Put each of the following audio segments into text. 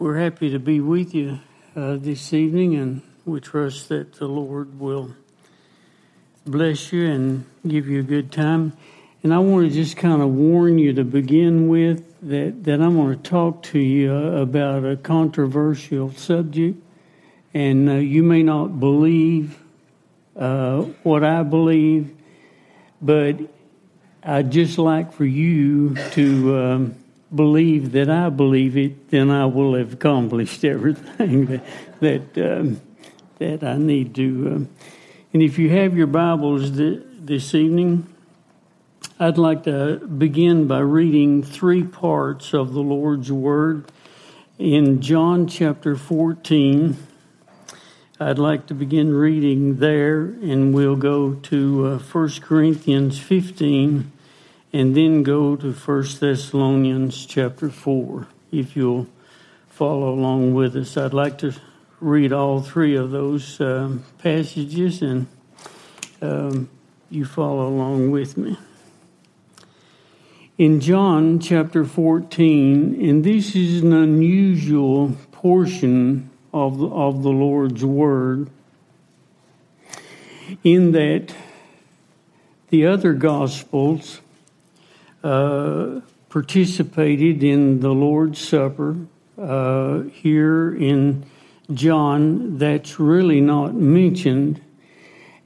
We're happy to be with you uh, this evening, and we trust that the Lord will bless you and give you a good time. And I want to just kind of warn you to begin with that, that I'm going to talk to you about a controversial subject, and uh, you may not believe uh, what I believe, but I'd just like for you to um, believe that I believe it, then I will have accomplished everything that that, um, that I need to. Um, and if you have your Bibles th- this evening, I'd like to begin by reading three parts of the Lord's Word in John chapter 14. I'd like to begin reading there, and we'll go to uh, 1 Corinthians 15 and then go to 1 Thessalonians chapter 4. If you'll follow along with us, I'd like to read all three of those um, passages, and um, you follow along with me. In John chapter 14, and this is an unusual portion of the, of the Lord's Word in that the other Gospels uh, participated in the Lord's Supper. Uh, here in John, that's really not mentioned.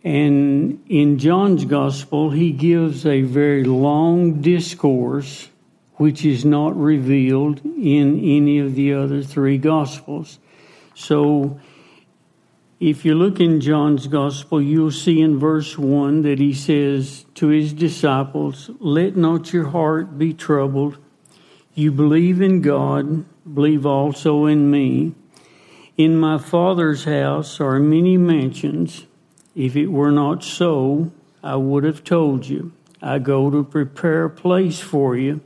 And in John's Gospel, he gives a very long discourse which is not revealed in any of the other three Gospels. So, if you look in John's Gospel, you'll see in verse 1 that he says to his disciples, Let not your heart be troubled. You believe in God, believe also in me. In my Father's house are many mansions. If it were not so, I would have told you. I go to prepare a place for you.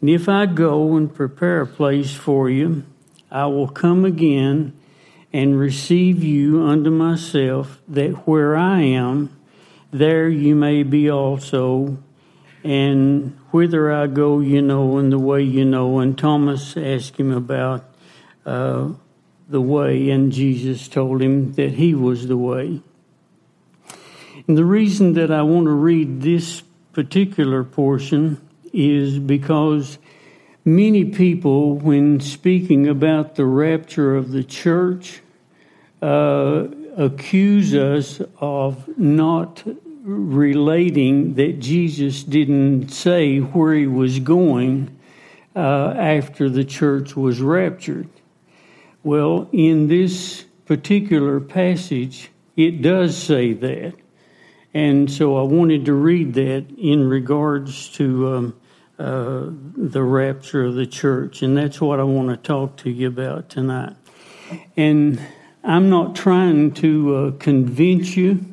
And if I go and prepare a place for you, I will come again and receive you unto myself, that where I am, there you may be also. And whither I go, you know, and the way you know. And Thomas asked him about uh, the way, and Jesus told him that he was the way. And the reason that I want to read this particular portion is because Many people, when speaking about the rapture of the church, uh, accuse us of not relating that Jesus didn't say where he was going uh, after the church was raptured. Well, in this particular passage, it does say that. And so I wanted to read that in regards to um, uh, the rapture of the church. And that's what I want to talk to you about tonight. And I'm not trying to uh, convince you.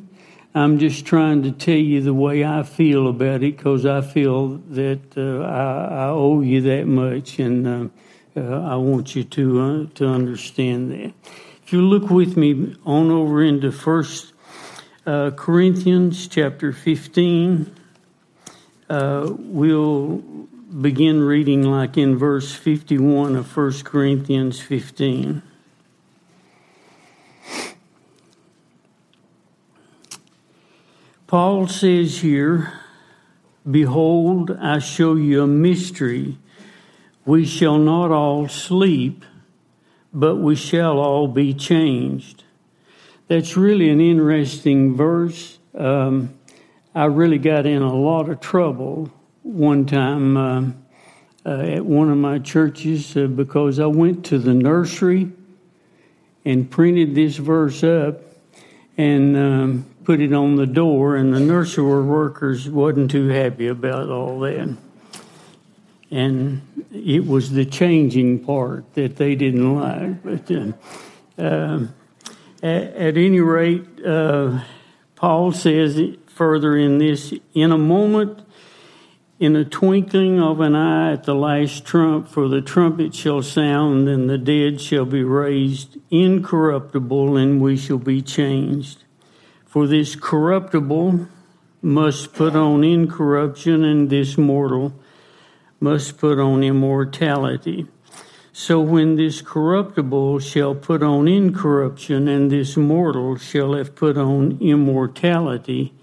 I'm just trying to tell you the way I feel about it because I feel that uh, I, I, owe you that much, and uh, uh, I want you to uh, to understand that. If you look with me on over into First Corinthians chapter 15, we'll begin reading like in verse 51 of 1 Corinthians 15. Paul says here, Behold, I show you a mystery. We shall not all sleep, but we shall all be changed. That's really an interesting verse. Um, I really got in a lot of trouble one time uh, uh, at one of my churches uh, because I went to the nursery and printed this verse up and um, put it on the door, and the nursery workers wasn't too happy about all that. And it was the changing part that they didn't like. But uh, uh, at, at, any rate, uh, Paul says further in this in a moment, in a twinkling of an eye at the last trump, for the trumpet shall sound, and the dead shall be raised incorruptible, and we shall be changed. For this corruptible must put on incorruption, and this mortal must put on immortality. So when this corruptible shall put on incorruption, and this mortal shall have put on immortality,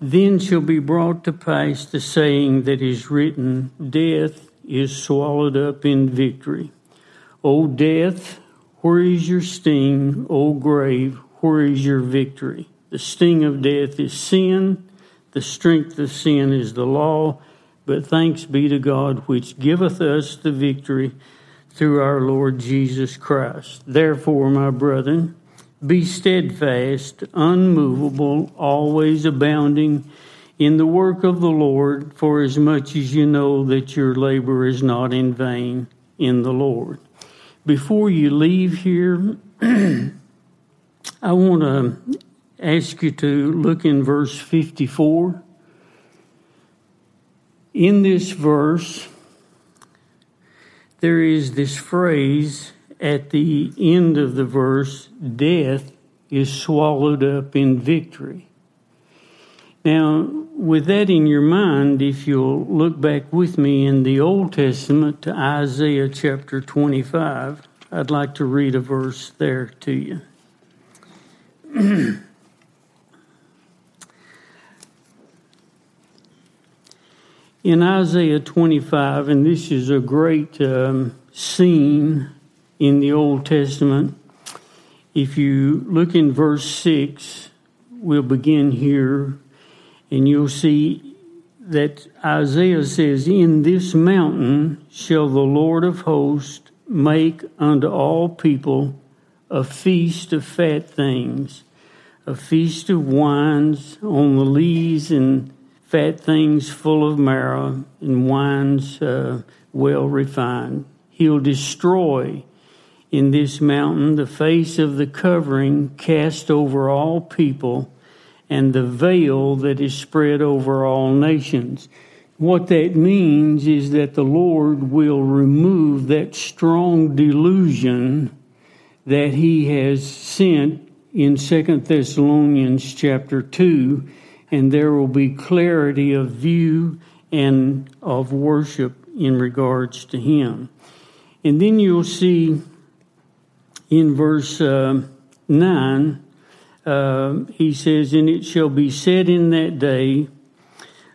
then shall be brought to pass the saying that is written Death is swallowed up in victory. O death, where is your sting? O grave, where is your victory? The sting of death is sin, the strength of sin is the law, but thanks be to God which giveth us the victory through our Lord Jesus Christ. Therefore, my brethren, be steadfast, unmovable, always abounding in the work of the Lord, for as much as you know that your labor is not in vain in the Lord. Before you leave here, I want to ask you to look in verse 54. In this verse, there is this phrase at the end of the verse death is swallowed up in victory. Now, with that in your mind, if you'll look back with me in the Old Testament to Isaiah chapter 25, I'd like to read a verse there to you. in Isaiah 25, and this is a great um, scene in the Old Testament. If you look in verse 6, we'll begin here, and you'll see that Isaiah says, In this mountain shall the Lord of hosts make unto all people a feast of fat things, a feast of wines on the lees and fat things full of marrow, and wines uh, well refined. He'll destroy in this mountain the face of the covering cast over all people and the veil that is spread over all nations. What that means is that the Lord will remove that strong delusion that he has sent in Second Thessalonians chapter 2 and there will be clarity of view and of worship in regards to Him. And then you'll see in verse uh, 9, uh, he says, And it shall be said in that day,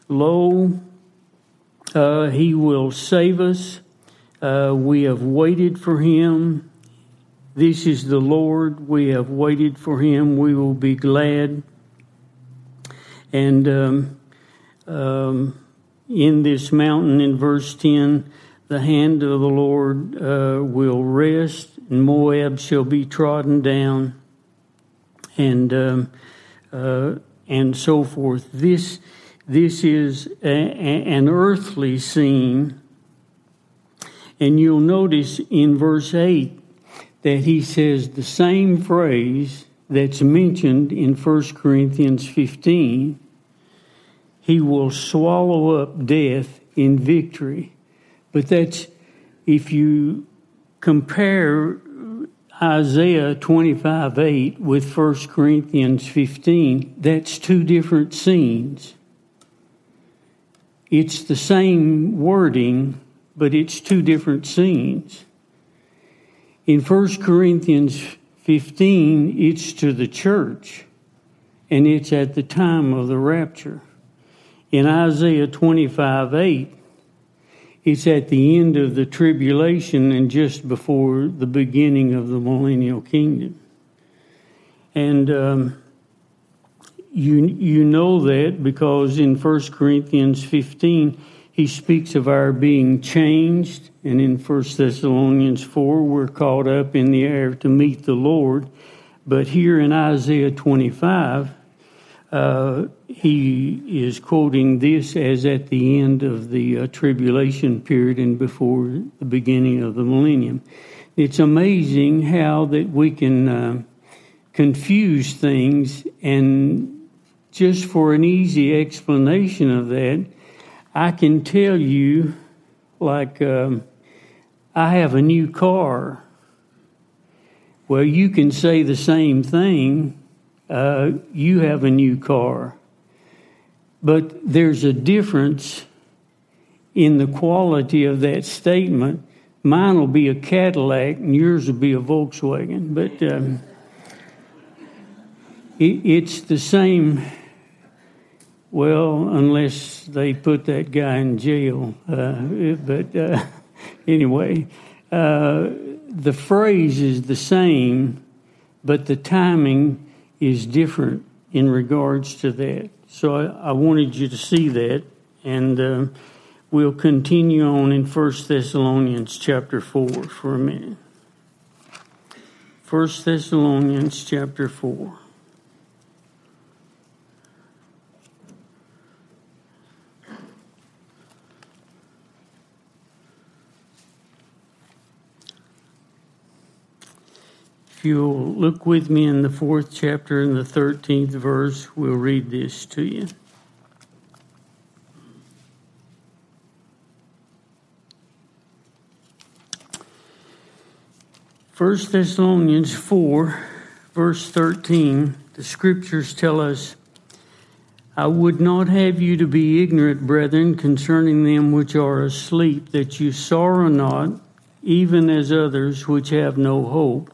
Lo, uh, he will save us. Uh, we have waited for him. This is the Lord. We have waited for him. We will be glad and um, um, in this mountain, in verse 10, the hand of the Lord uh, will rest, and Moab shall be trodden down, and um, uh, and so forth. This this is a, a, an earthly scene, and you'll notice in verse eight that he says the same phrase that's mentioned in 1 Corinthians 15. He will swallow up death in victory. But that's, if you compare Isaiah 25 8 with 1 Corinthians 15, that's two different scenes. It's the same wording, but it's two different scenes. In 1 Corinthians 15, it's to the church, and it's at the time of the rapture. In Isaiah 25 8, it's at the end of the tribulation and just before the beginning of the millennial kingdom. And um, you, you know that because in 1 Corinthians 15, he speaks of our being changed, and in 1 Thessalonians 4, we're caught up in the air to meet the Lord. But here in Isaiah 25, uh, he is quoting this as at the end of the uh, tribulation period and before the beginning of the millennium. It's amazing how that we can uh, confuse things, and just for an easy explanation of that, I can tell you, like, um, I have a new car. Well, you can say the same thing. Uh, you have a new car. But there's a difference in the quality of that statement mine will be a Cadillac and yours will be a Volkswagen. But um, it, it's the same. Well, unless they put that guy in jail. Uh, but uh, anyway, uh, the phrase is the same, but the timing is different in regards to that. So I, I wanted you to see that, and uh, we'll continue on in 1 Thessalonians chapter 4 for a minute. 1 Thessalonians chapter 4. If you'll look with me in the fourth chapter and the 13th verse, we'll read this to you. First Thessalonians 4, verse 13, the scriptures tell us, I would not have you to be ignorant, brethren, concerning them which are asleep, that you sorrow not, even as others which have no hope.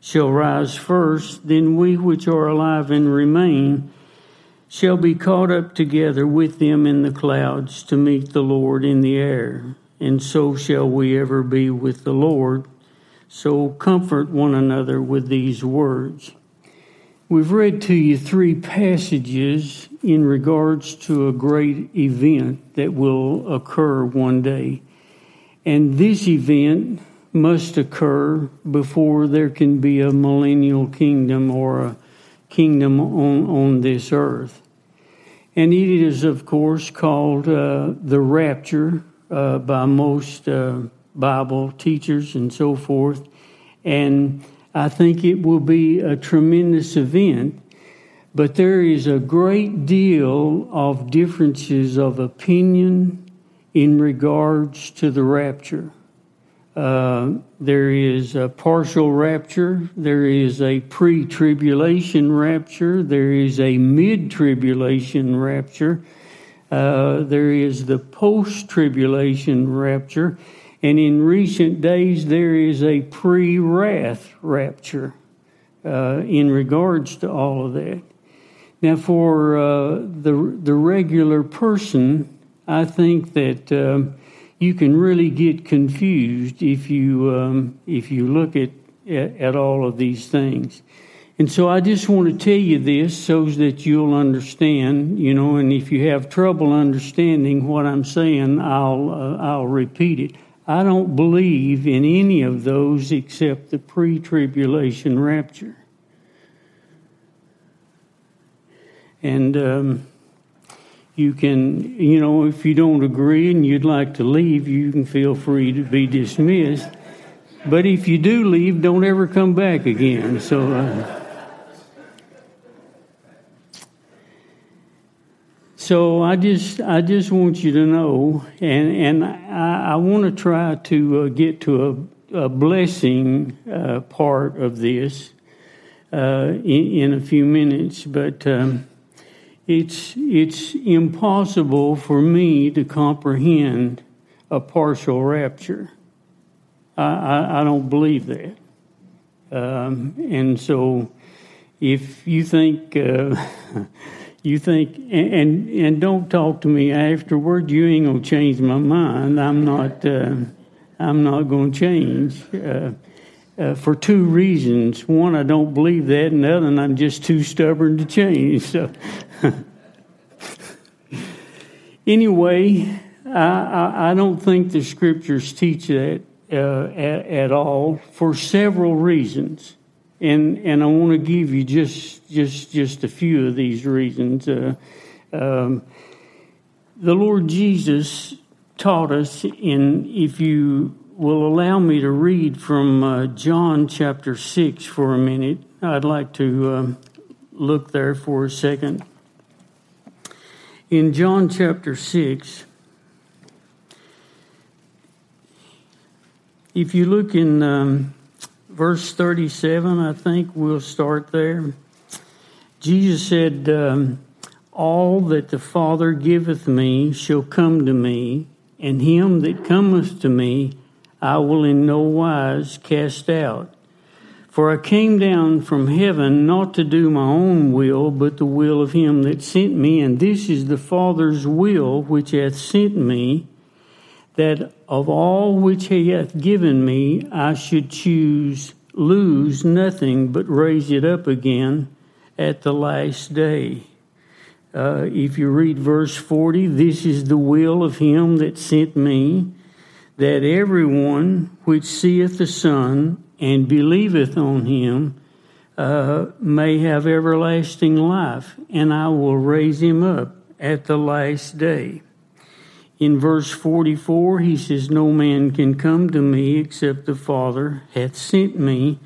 shall rise first, then we which are alive and remain shall be caught up together with them in the clouds to meet the Lord in the air. And so shall we ever be with the Lord. So comfort one another with these words. We've read to you three passages in regards to a great event that will occur one day. And this event must occur before there can be a millennial kingdom or a kingdom on, on this earth. And it is, of course, called uh, the rapture uh, by most uh, Bible teachers and so forth. And I think it will be a tremendous event. But there is a great deal of differences of opinion in regards to the rapture. Uh, there is a partial rapture. There is a pre tribulation rapture. There is a mid tribulation rapture. Uh, there is the post tribulation rapture. And in recent days, there is a pre wrath rapture uh, in regards to all of that. Now, for uh, the, the regular person, I think that um, you can really get confused if you um, if you look at, at, at all of these things. And so I just want to tell you this so that you'll understand, you know, and if you have trouble understanding what I'm saying, I'll uh, I'll repeat it. I don't believe in any of those except the pre-tribulation rapture. And um, you can, you know, if you don't agree and you'd like to leave, you can feel free to be dismissed. But if you do leave, don't ever come back again. So, uh, so I just, I just want you to know, and and I, I want to try to uh, get to a, a blessing uh, part of this uh, in, in, a few minutes, but. Um, it's, it's impossible for me to comprehend a partial rapture. I, I, I don't believe that. Um, and so if you think, uh, you think, and, and, and, don't talk to me afterward, you ain't to change my mind. I'm not, uh, I'm not to change. Uh, uh, for two reasons. One, I don't believe that, and the other, I'm just too stubborn to change. So, anyway, I, I, I, don't think the scriptures teach that uh, at, at, all for several reasons, and and I want to give you just just just a few of these reasons. Uh, um, the Lord Jesus taught us in, if you will allow me to read from uh, John chapter 6 for a minute, I'd like to uh, look there for a second. In John chapter 6, if you look in um, verse 37, I think we'll start there. Jesus said, um, All that the Father giveth me shall come to me, and him that cometh to me I will in no wise cast out. For I came down from heaven not to do my own will, but the will of him that sent me, and this is the Father's will which hath sent me, that of all which he hath given me I should choose lose nothing, but raise it up again at the last day. Uh, if you read verse 40, this is the will of him that sent me, that everyone which seeth the Son and believeth on him uh, may have everlasting life, and I will raise him up at the last day. In verse 44, he says, No man can come to me except the Father hath sent me.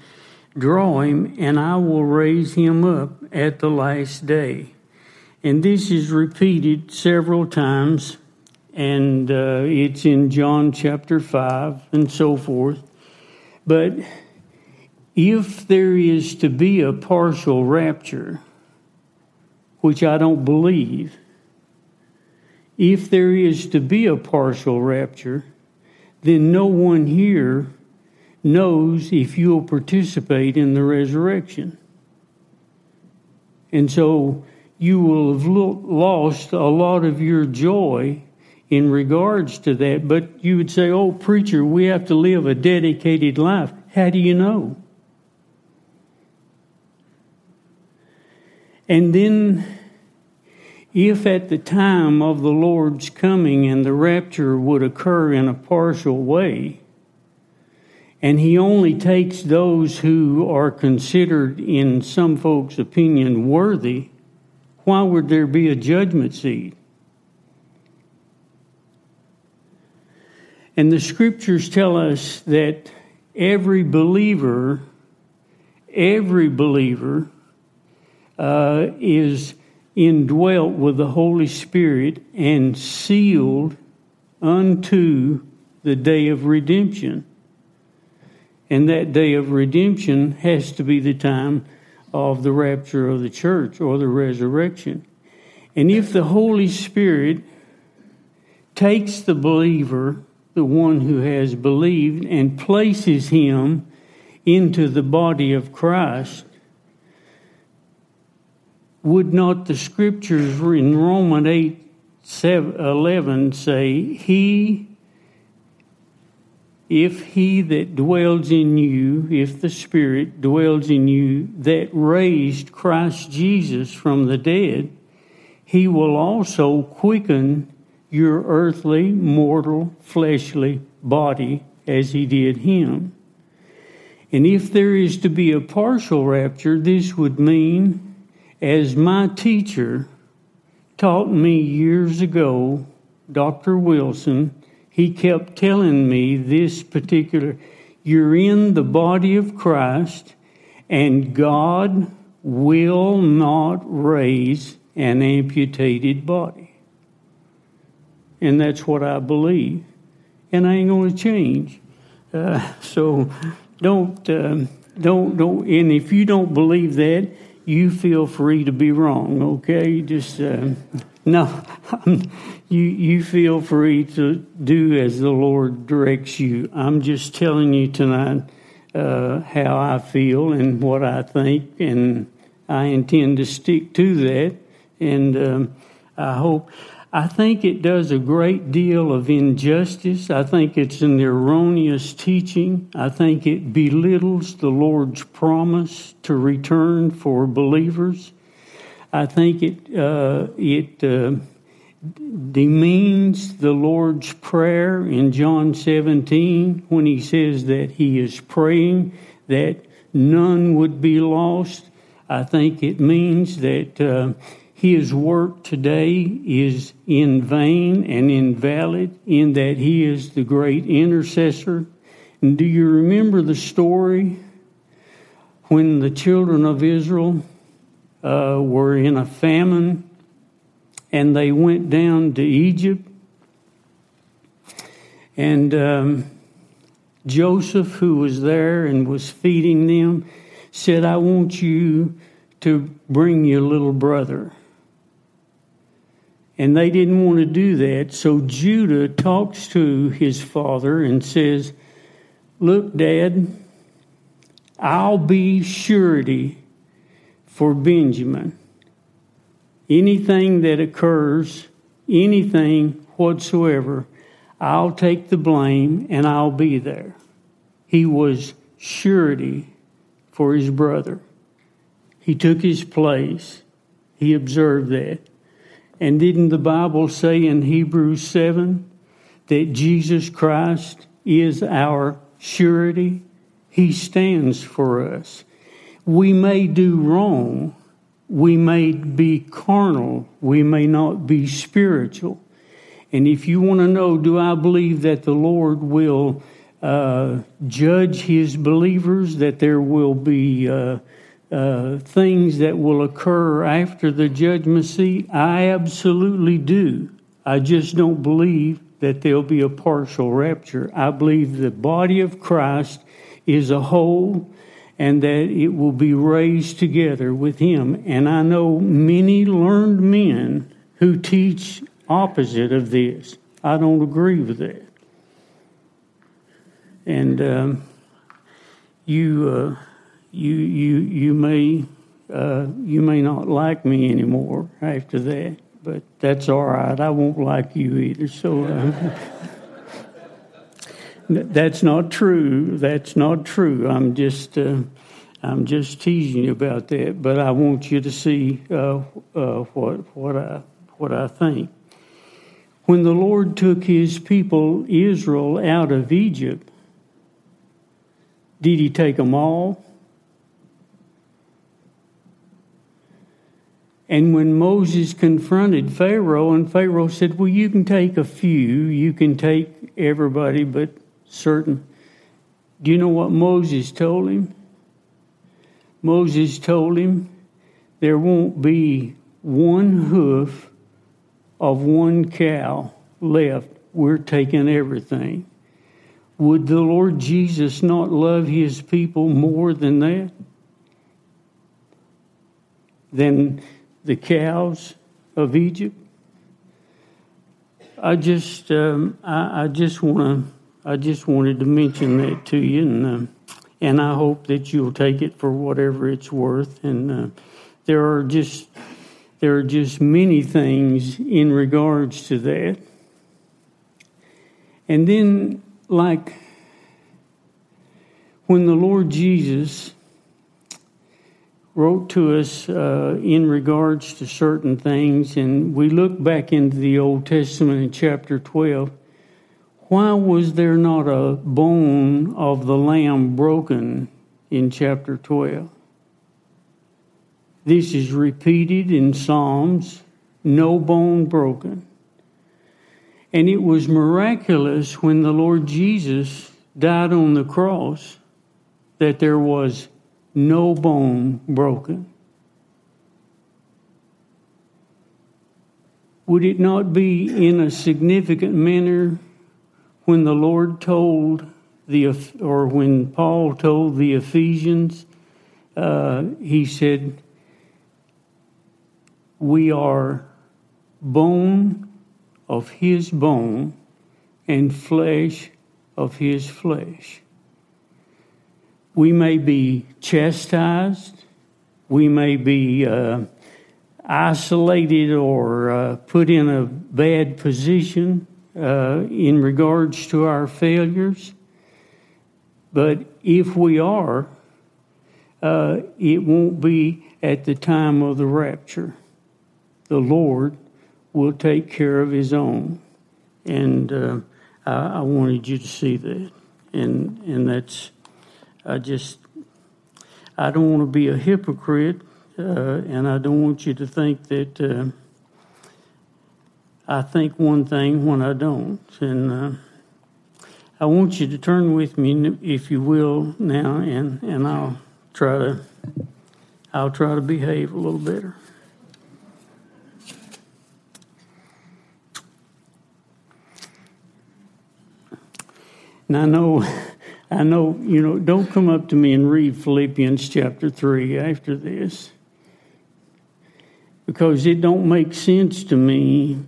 Draw him, and I will raise him up at the last day. And this is repeated several times and uh, it's in John chapter 5 and so forth. But if there is to be a partial rapture, which I don't believe, if there is to be a partial rapture, then no one here knows if you'll participate in the resurrection. And so you will have lost a lot of your joy in regards to that. But you would say, oh, preacher, we have to live a dedicated life. How do you know? And then, if at the time of the Lord's coming and the rapture would occur in a partial way, and he only takes those who are considered, in some folks' opinion, worthy, why would there be a judgment seat? And the scriptures tell us that every believer, every believer uh, is indwelt with the Holy Spirit and sealed unto the day of redemption. And that day of redemption has to be the time of the rapture of the church or the resurrection. And if the Holy Spirit takes the believer the one who has believed and places him into the body of Christ, would not the scriptures in Romans 8 11 say, He, if he that dwells in you, if the Spirit dwells in you, that raised Christ Jesus from the dead, he will also quicken your earthly, mortal, fleshly body as he did him. And if there is to be a partial rapture, this would mean, as my teacher taught me years ago, Dr. Wilson, he kept telling me this particular you're in the body of Christ, and God will not raise an amputated body. And that's what I believe. And I ain't going to change. Uh, so don't, um, don't, don't, and if you don't believe that, you feel free to be wrong, okay? Just, uh, no, you, you feel free to do as the Lord directs you. I'm just telling you tonight uh, how I feel and what I think, and I intend to stick to that. And um, I hope. I think it does a great deal of injustice. I think it's an erroneous teaching. I think it belittles the Lord's promise to return for believers. I think it uh, it uh, demeans the Lord's prayer in John 17 when he says that he is praying that none would be lost. I think it means that. Uh, his work today is in vain and invalid in that he is the great intercessor. And do you remember the story when the children of Israel uh, were in a famine and they went down to Egypt? And um, Joseph, who was there and was feeding them, said, I want you to bring your little brother. And they didn't want to do that. So Judah talks to his father and says, Look, Dad, I'll be surety for Benjamin. Anything that occurs, anything whatsoever, I'll take the blame and I'll be there. He was surety for his brother. He took his place. He observed that. And didn't the Bible say in Hebrews 7 that Jesus Christ is our surety? He stands for us. We may do wrong. We may be carnal. We may not be spiritual. And if you want to know, do I believe that the Lord will uh, judge his believers, that there will be uh, uh, things that will occur after the judgment seat? I absolutely do. I just don't believe that there'll be a partial rapture. I believe the body of Christ is a whole and that it will be raised together with him. And I know many learned men who teach opposite of this. I don't agree with that. And um, you. Uh, you you you may uh, you may not like me anymore after that, but that's all right. I won't like you either. So uh, that's not true. That's not true. I'm just uh, I'm just teasing you about that. But I want you to see uh, uh, what what I what I think. When the Lord took His people Israel out of Egypt, did He take them all? And when Moses confronted Pharaoh, and Pharaoh said, Well, you can take a few, you can take everybody, but certain. Do you know what Moses told him? Moses told him, There won't be one hoof of one cow left. We're taking everything. Would the Lord Jesus not love his people more than that? Than the cows of Egypt. I just, um, I, I, just want to, I just wanted to mention that to you, and uh, and I hope that you'll take it for whatever it's worth. And uh, there are just, there are just many things in regards to that. And then, like when the Lord Jesus wrote to us uh, in regards to certain things, and we look back into the Old Testament in chapter 12. Why was there not a bone of the lamb broken in chapter 12? This is repeated in Psalms no bone broken. And it was miraculous when the Lord Jesus died on the cross that there was no bone broken. Would it not be in a significant manner when the Lord told the, or when Paul told the Ephesians, uh, he said, We are bone of his bone and flesh of his flesh. We may be chastised, we may be uh, isolated or uh, put in a bad position uh, in regards to our failures. But if we are, uh, it won't be at the time of the rapture. The Lord will take care of His own. And uh, I, I wanted you to see that. And, and that's I just, I don't want to be a hypocrite. uh, and I don't want you to think that uh, I think one thing when I don't. And uh, I want you to turn with me, if you will, now, and, and I'll try to I'll try to behave a little better. And I know, I know, you know, don't come up to me and read Philippians chapter 3 after this. Because it don't make sense to me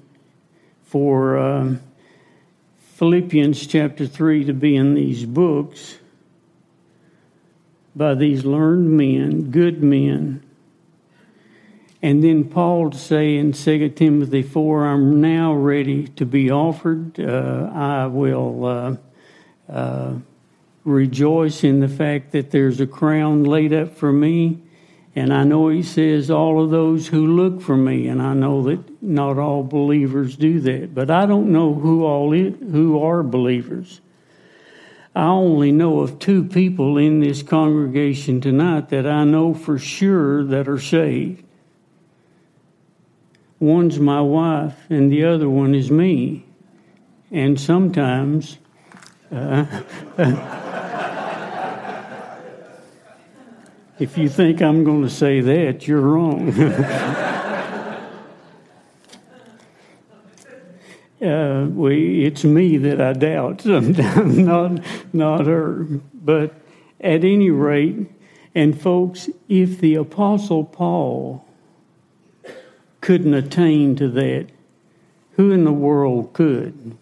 for uh, Philippians chapter 3 to be in these books by these learned men, good men. And then Paul to say in 2 Timothy 4, I'm now ready to be offered. Uh, I will uh, uh, rejoice in the fact that there's a crown laid up for me. And I know he says, all of those who look for me, and I know that not all believers do that, but I don't know who all is, who are believers. I only know of two people in this congregation tonight that I know for sure that are saved. One's my wife, and the other one is me. And sometimes uh, if you think I'm going to say that, you're wrong. uh, we, it's me that I doubt sometimes, not, not her. But at any rate, and folks, if the Apostle Paul couldn't attain to that, who in the world could?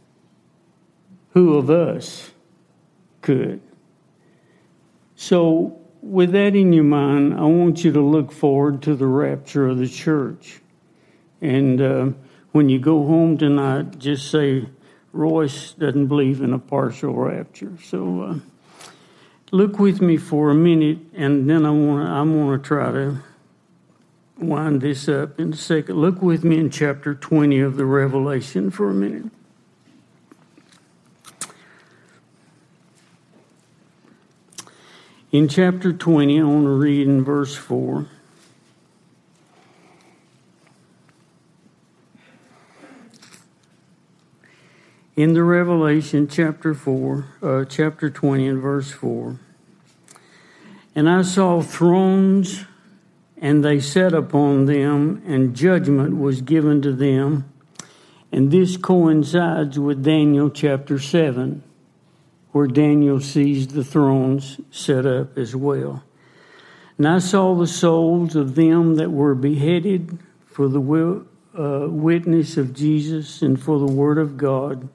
who of us could? So, with that in your mind, I want you to look forward to the rapture of the church. And uh, when you go home tonight, just say, Royce doesn't believe in a partial rapture. So, uh, look with me for a minute, and then I want I want to try to wind this up in a second. Look with me in chapter 20 of the Revelation for a minute. In chapter 20, I want to read in verse 4. In the Revelation chapter 4, uh, chapter 20 and verse 4. And I saw thrones, and they sat upon them, and judgment was given to them. And this coincides with Daniel chapter 7 where Daniel sees the thrones set up as well. And I saw the souls of them that were beheaded for the uh, witness of Jesus and for the word of God,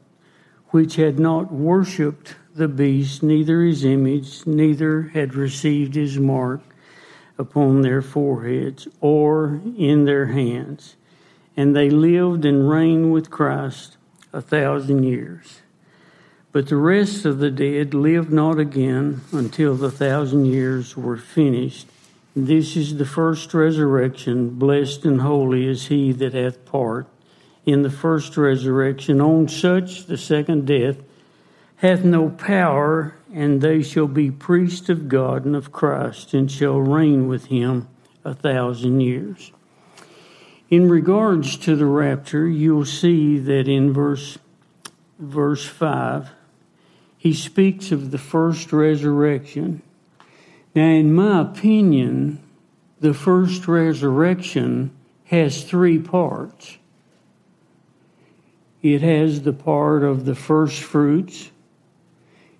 which had not worshipped the beast, neither his image, neither had received his mark upon their foreheads or in their hands. And they lived and reigned with Christ a thousand years. But the rest of the dead lived not again until the thousand years were finished. This is the first resurrection. Blessed and holy is he that hath part in the first resurrection. On such the second death hath no power, and they shall be priests of God and of Christ, and shall reign with him a thousand years. In regards to the rapture, you'll see that in verse verse 5 he speaks of the first resurrection. Now, in my opinion, the first resurrection has three parts. It has the part of the first fruits,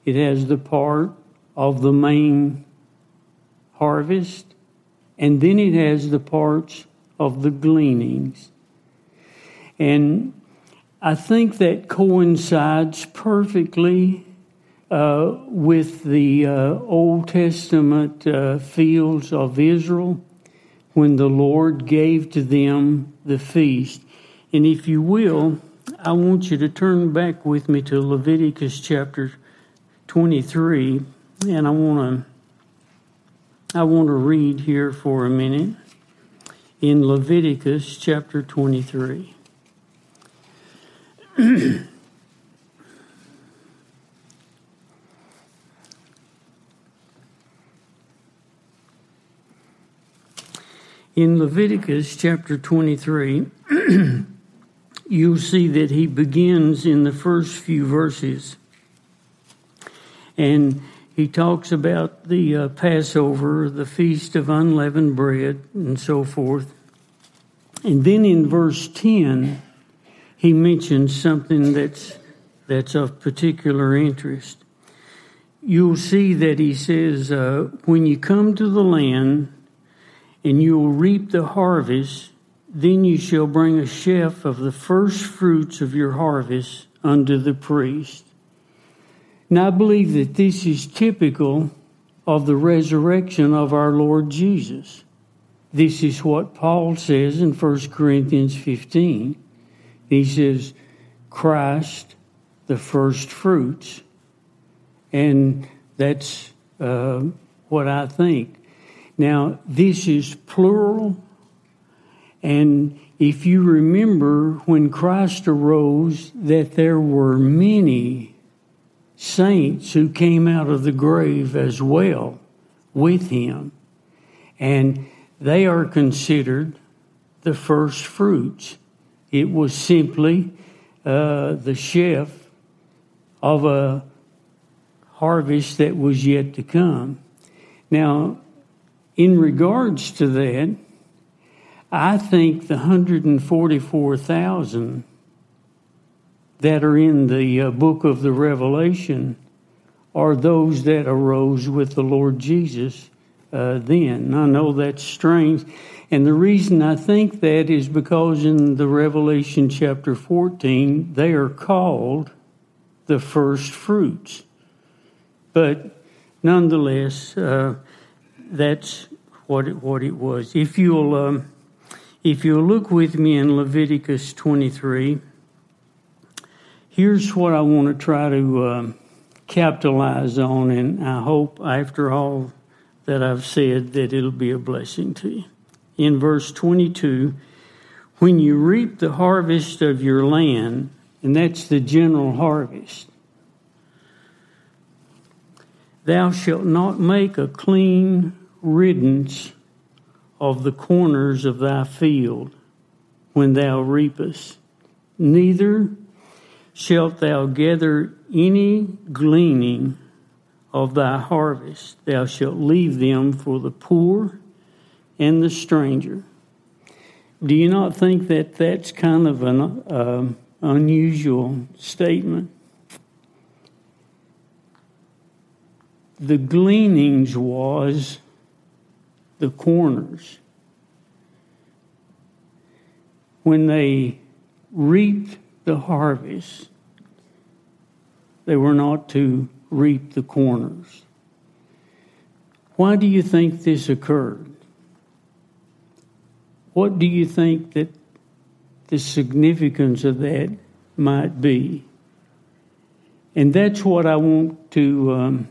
it has the part of the main harvest, and then it has the parts of the gleanings. And I think that coincides perfectly uh, with the uh, Old Testament uh, fields of Israel when the Lord gave to them the feast. And if you will, I want you to turn back with me to Leviticus chapter 23, and I want to I want to read here for a minute in Leviticus chapter 23. In Leviticus chapter 23, you'll see that he begins in the first few verses. And he talks about the uh, Passover, the Feast of Unleavened Bread, and so forth. And then in verse 10, he mentions something that's, that's of particular interest. You'll see that he says, uh, When you come to the land and you will reap the harvest, then you shall bring a sheaf of the first fruits of your harvest unto the priest. Now, I believe that this is typical of the resurrection of our Lord Jesus. This is what Paul says in 1 Corinthians 15. He says, Christ, the first fruits. And that's uh, what I think. Now, this is plural, and if you remember when Christ arose, that there were many saints who came out of the grave as well with him, and they are considered the first fruits. It was simply uh, the sheaf of a harvest that was yet to come. Now, in regards to that, I think the 144,000 that are in the uh, book of the Revelation are those that arose with the Lord Jesus uh, then. I know that's strange. And the reason I think that is because in the Revelation chapter 14, they are called the first fruits. But nonetheless, uh, that's what it, what it was. If you'll um, if you'll look with me in Leviticus 23, here's what I want to try to um, capitalize on, and I hope after all that I've said that it'll be a blessing to you. In verse 22, when you reap the harvest of your land, and that's the general harvest, thou shalt not make a clean riddance of the corners of thy field when thou reapest, neither shalt thou gather any gleaning of thy harvest. Thou shalt leave them for the poor and the stranger. Do you not think that that's kind of an uh, unusual statement? The gleanings was the corners. When they reaped the harvest, they were not to reap the corners. Why do you think this occurred? What do you think that the significance of that might be? And that's what I want to um,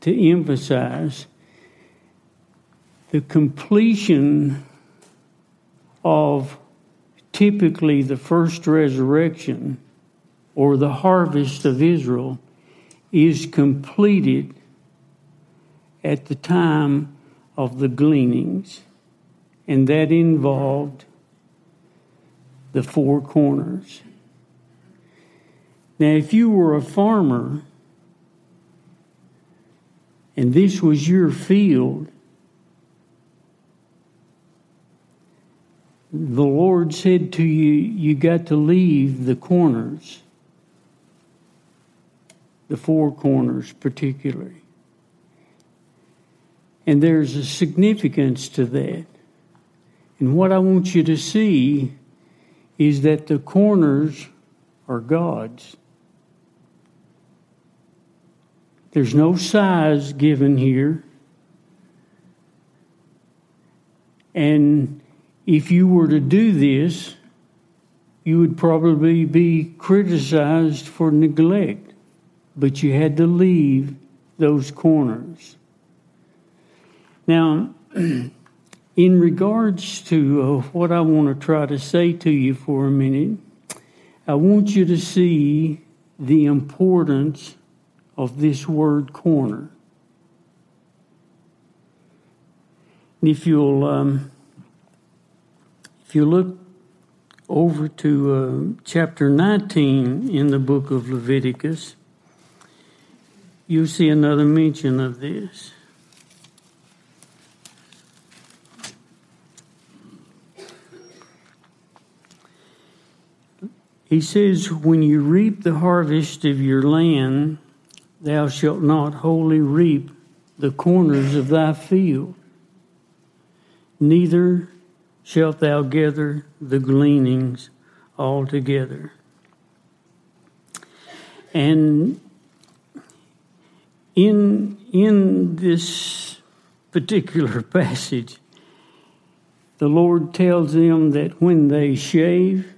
to emphasize the completion of typically the first resurrection or the harvest of Israel is completed at the time of the gleanings, and that involved the four corners. Now, if you were a farmer and this was your field, the Lord said to you, You got to leave the corners, the four corners particularly. And there's a significance to that. And what I want you to see is that the corners are God's. There's no size given here. And if you were to do this, you would probably be criticized for neglect, but you had to leave those corners. Now, in regards to uh, what I want to try to say to you for a minute, I want you to see the importance of this word corner. And if you'll um, If you look over to uh, chapter 19 in the book of Leviticus, you see another mention of this. He says, When you reap the harvest of your land, thou shalt not wholly reap the corners of thy field, neither shalt thou gather the gleanings altogether. And in, in this particular passage, the Lord tells them that when they shave,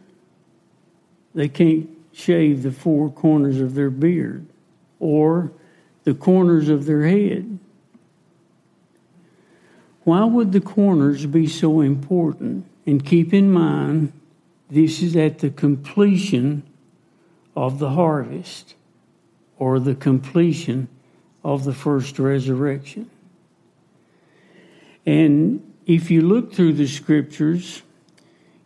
they can't shave the four corners of their beard or the corners of their head. Why would the corners be so important? And keep in mind, this is at the completion of the harvest or the completion of the first resurrection. And if you look through the scriptures,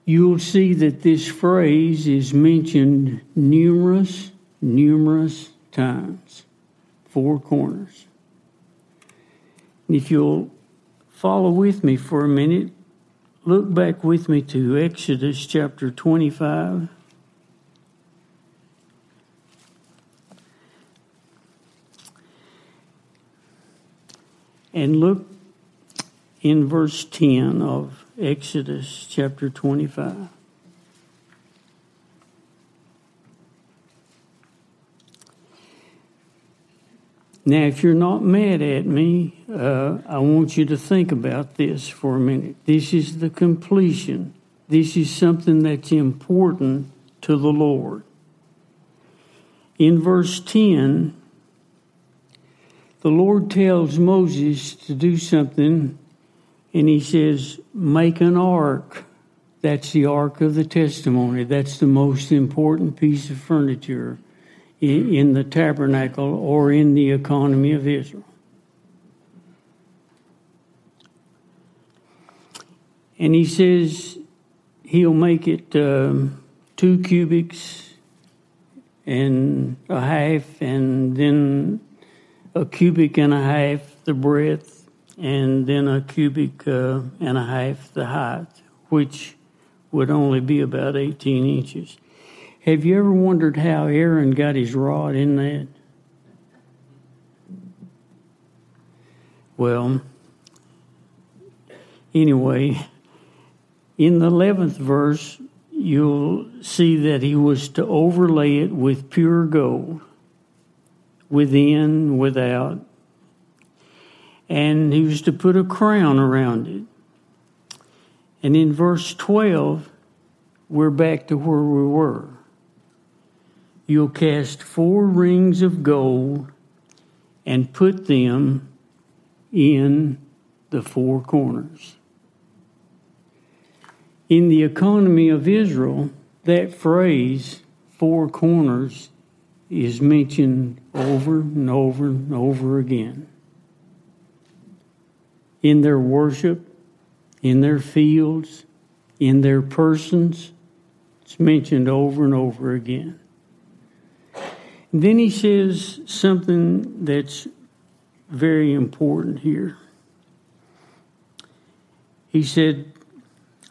you'll see that this phrase is mentioned numerous, numerous times. Four corners. And if you'll follow with me for a minute, look back with me to Exodus chapter 25. And look in verse 10 of Exodus chapter 25. Now, if you're not mad at me, uh, I want you to think about this for a minute. This is the completion. This is something that's important to the Lord. In verse 10, the Lord tells Moses to do something and he says, Make an ark. That's the ark of the testimony. That's the most important piece of furniture in, in the tabernacle or in the economy of Israel. And he says he'll make it um, two cubits and a half, and then a cubit and a half the breadth and then a cubit uh, and a half the height, which would only be about 18 inches. Have you ever wondered how Aaron got his rod in that? Well, anyway, in the 11th verse, you'll see that he was to overlay it with pure gold, within, without, and he was to put a crown around it. And in verse 12, we're back to where we were. You'll cast four rings of gold and put them in the four corners. In the economy of Israel, that phrase, four corners, is mentioned over and over and over again in their worship, in their fields, in their persons. It's mentioned over and over again. Then he says something that's very important here. He said,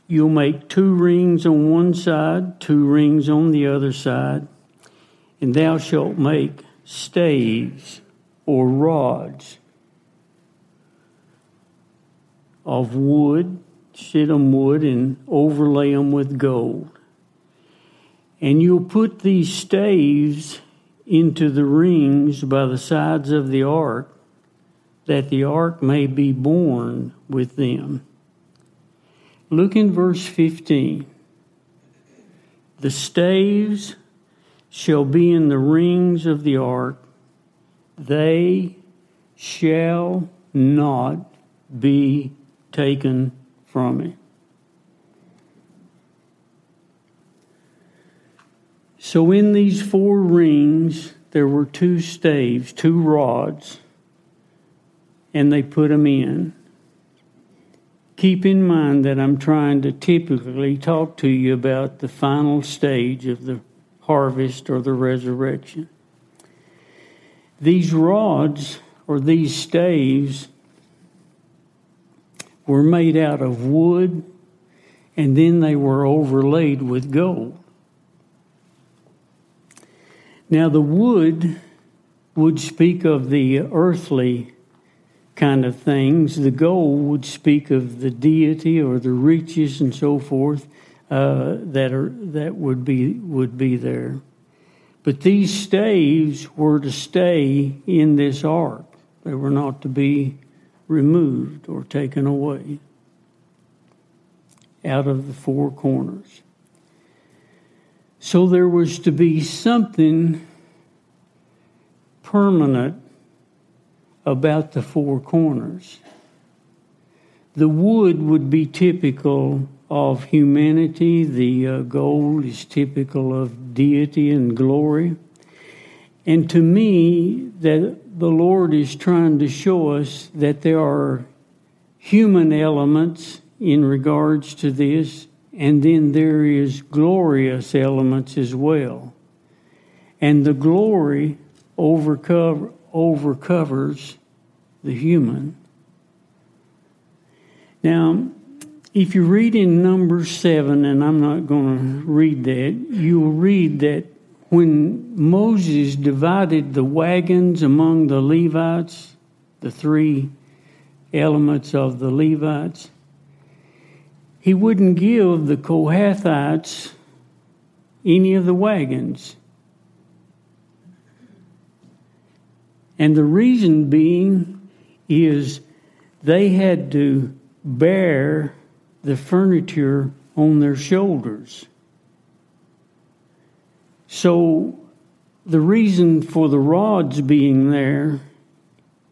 You'll make two rings on one side, two rings on the other side, and thou shalt make staves or rods of wood, shittim wood, and overlay them with gold. And you'll put these staves into the rings by the sides of the ark, that the ark may be borne with them. Look in verse 15. The staves shall be in the rings of the ark, they shall not be taken from me. So, in these four rings, there were two staves, two rods, and they put them in. keep in mind that I'm trying to typically talk to you about the final stage of the harvest or the resurrection. These rods or these staves were made out of wood and then they were overlaid with gold. Now, the wood would speak of the earthly kind of things. The gold would speak of the deity or the riches and so forth uh, that are that would be would be there. But these staves were to stay in this ark. They were not to be removed or taken away out of the four corners. So there was to be something permanent about the four corners. The wood would be typical of humanity, the uh, gold is typical of deity and glory. And to me, that the Lord is trying to show us that there are human elements in regards to this, and then there is glorious elements as well. And the glory overcover, overcovers the human. Now, if you read in Numbers 7, and I'm not going to read that, you'll read that when Moses divided the wagons among the Levites, the three elements of the Levites, he wouldn't give the Kohathites any of the wagons. And the reason being is they had to bear the furniture on their shoulders. So, the reason for the rods being there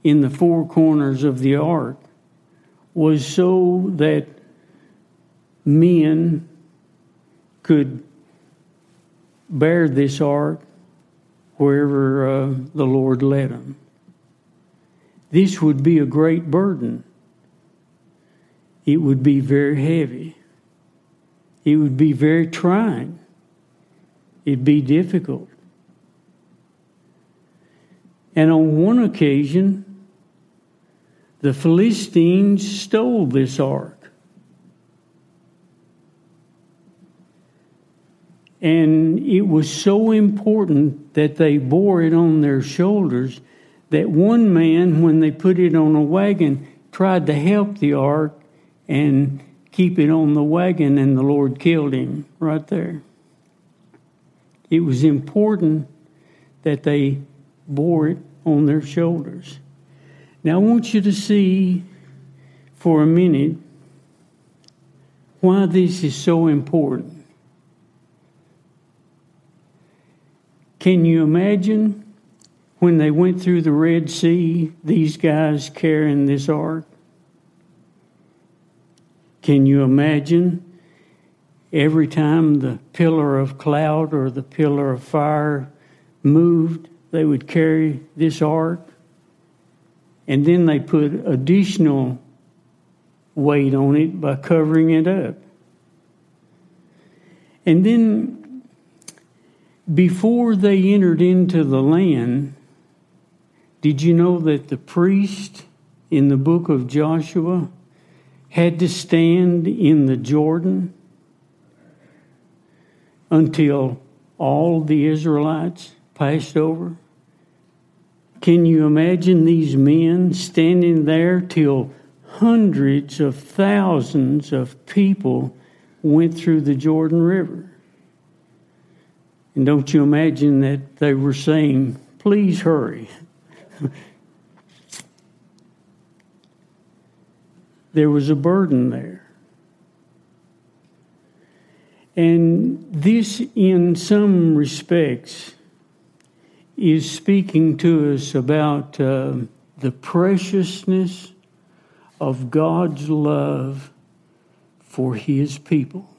in the four corners of the ark was so that men could bear this ark wherever uh, the Lord led them. This would be a great burden. It would be very heavy. It would be very trying. It'd be difficult. And on one occasion, the Philistines stole this ark. And it was so important that they bore it on their shoulders that one man, when they put it on a wagon, tried to help the ark and keep it on the wagon, and the Lord killed him right there. It was important that they bore it on their shoulders. Now, I want you to see for a minute why this is so important. Can you imagine when they went through the Red Sea, these guys carrying this ark? Can you imagine every time the pillar of cloud or the pillar of fire moved, they would carry this ark? And then they put additional weight on it by covering it up. And then before they entered into the land, did you know that the priest in the book of Joshua had to stand in the Jordan until all the Israelites passed over? Can you imagine these men standing there till hundreds of thousands of people went through the Jordan River? And don't you imagine that they were saying, please hurry. there was a burden there. And this, in some respects, is speaking to us about uh, the preciousness of God's love for His people.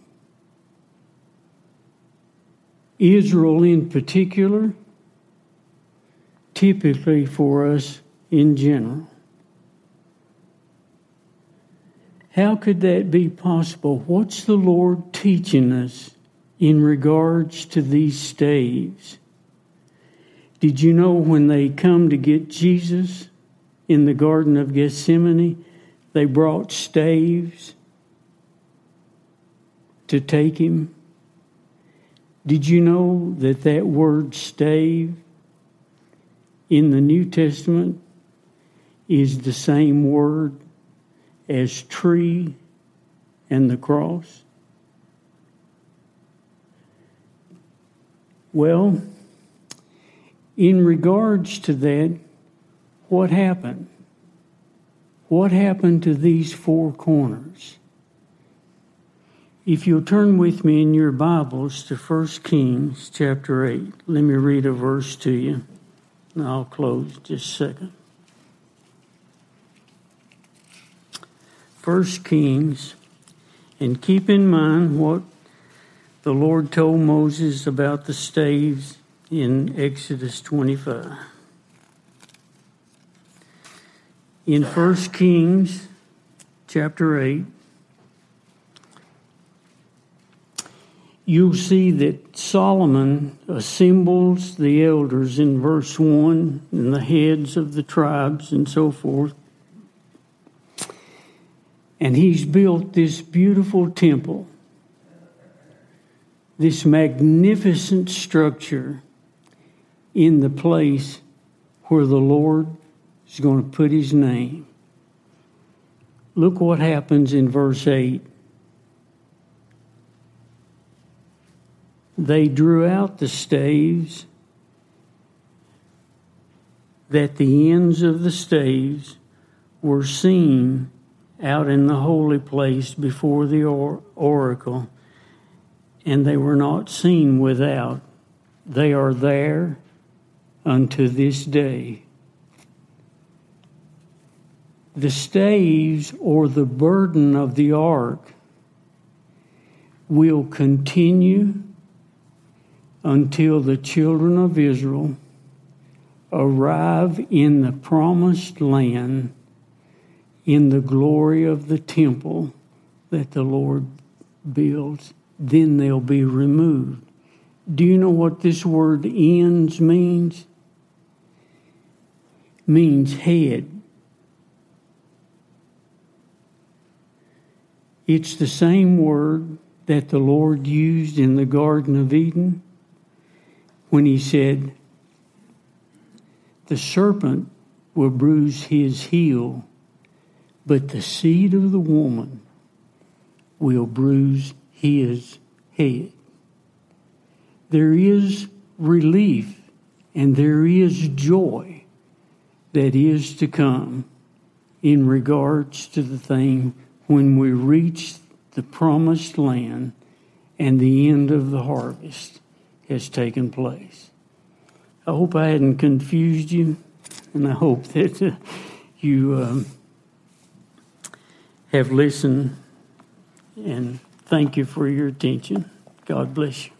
Israel in particular, typically for us in general. How could that be possible? What's the Lord teaching us in regards to these staves? Did you know when they come to get Jesus in the Garden of Gethsemane, they brought staves to take him? Did you know that that word stave in the New Testament is the same word as tree and the cross? Well, in regards to that, what happened? What happened to these four corners? If you'll turn with me in your Bibles to 1 Kings chapter 8, let me read a verse to you, and I'll close just a second. 1 Kings, and keep in mind what the Lord told Moses about the staves in Exodus 25. In 1 Kings chapter 8, you'll see that Solomon assembles the elders in verse 1 and the heads of the tribes and so forth. And he's built this beautiful temple, this magnificent structure in the place where the Lord is going to put his name. Look what happens in verse 8. They drew out the staves, that the ends of the staves were seen out in the holy place before the or- oracle, and they were not seen without. They are there unto this day. The staves or the burden of the ark will continue until the children of Israel arrive in the promised land in the glory of the temple that the Lord builds, then they'll be removed. Do you know what this word ends means? Means head. It's the same word that the Lord used in the Garden of Eden when he said, The serpent will bruise his heel but the seed of the woman will bruise his head. There is relief and there is joy that is to come in regards to the thing when we reach the promised land and the end of the harvest has taken place. I hope I hadn't confused you, and I hope that uh, you. Um, have listened, and thank you for your attention. God bless you.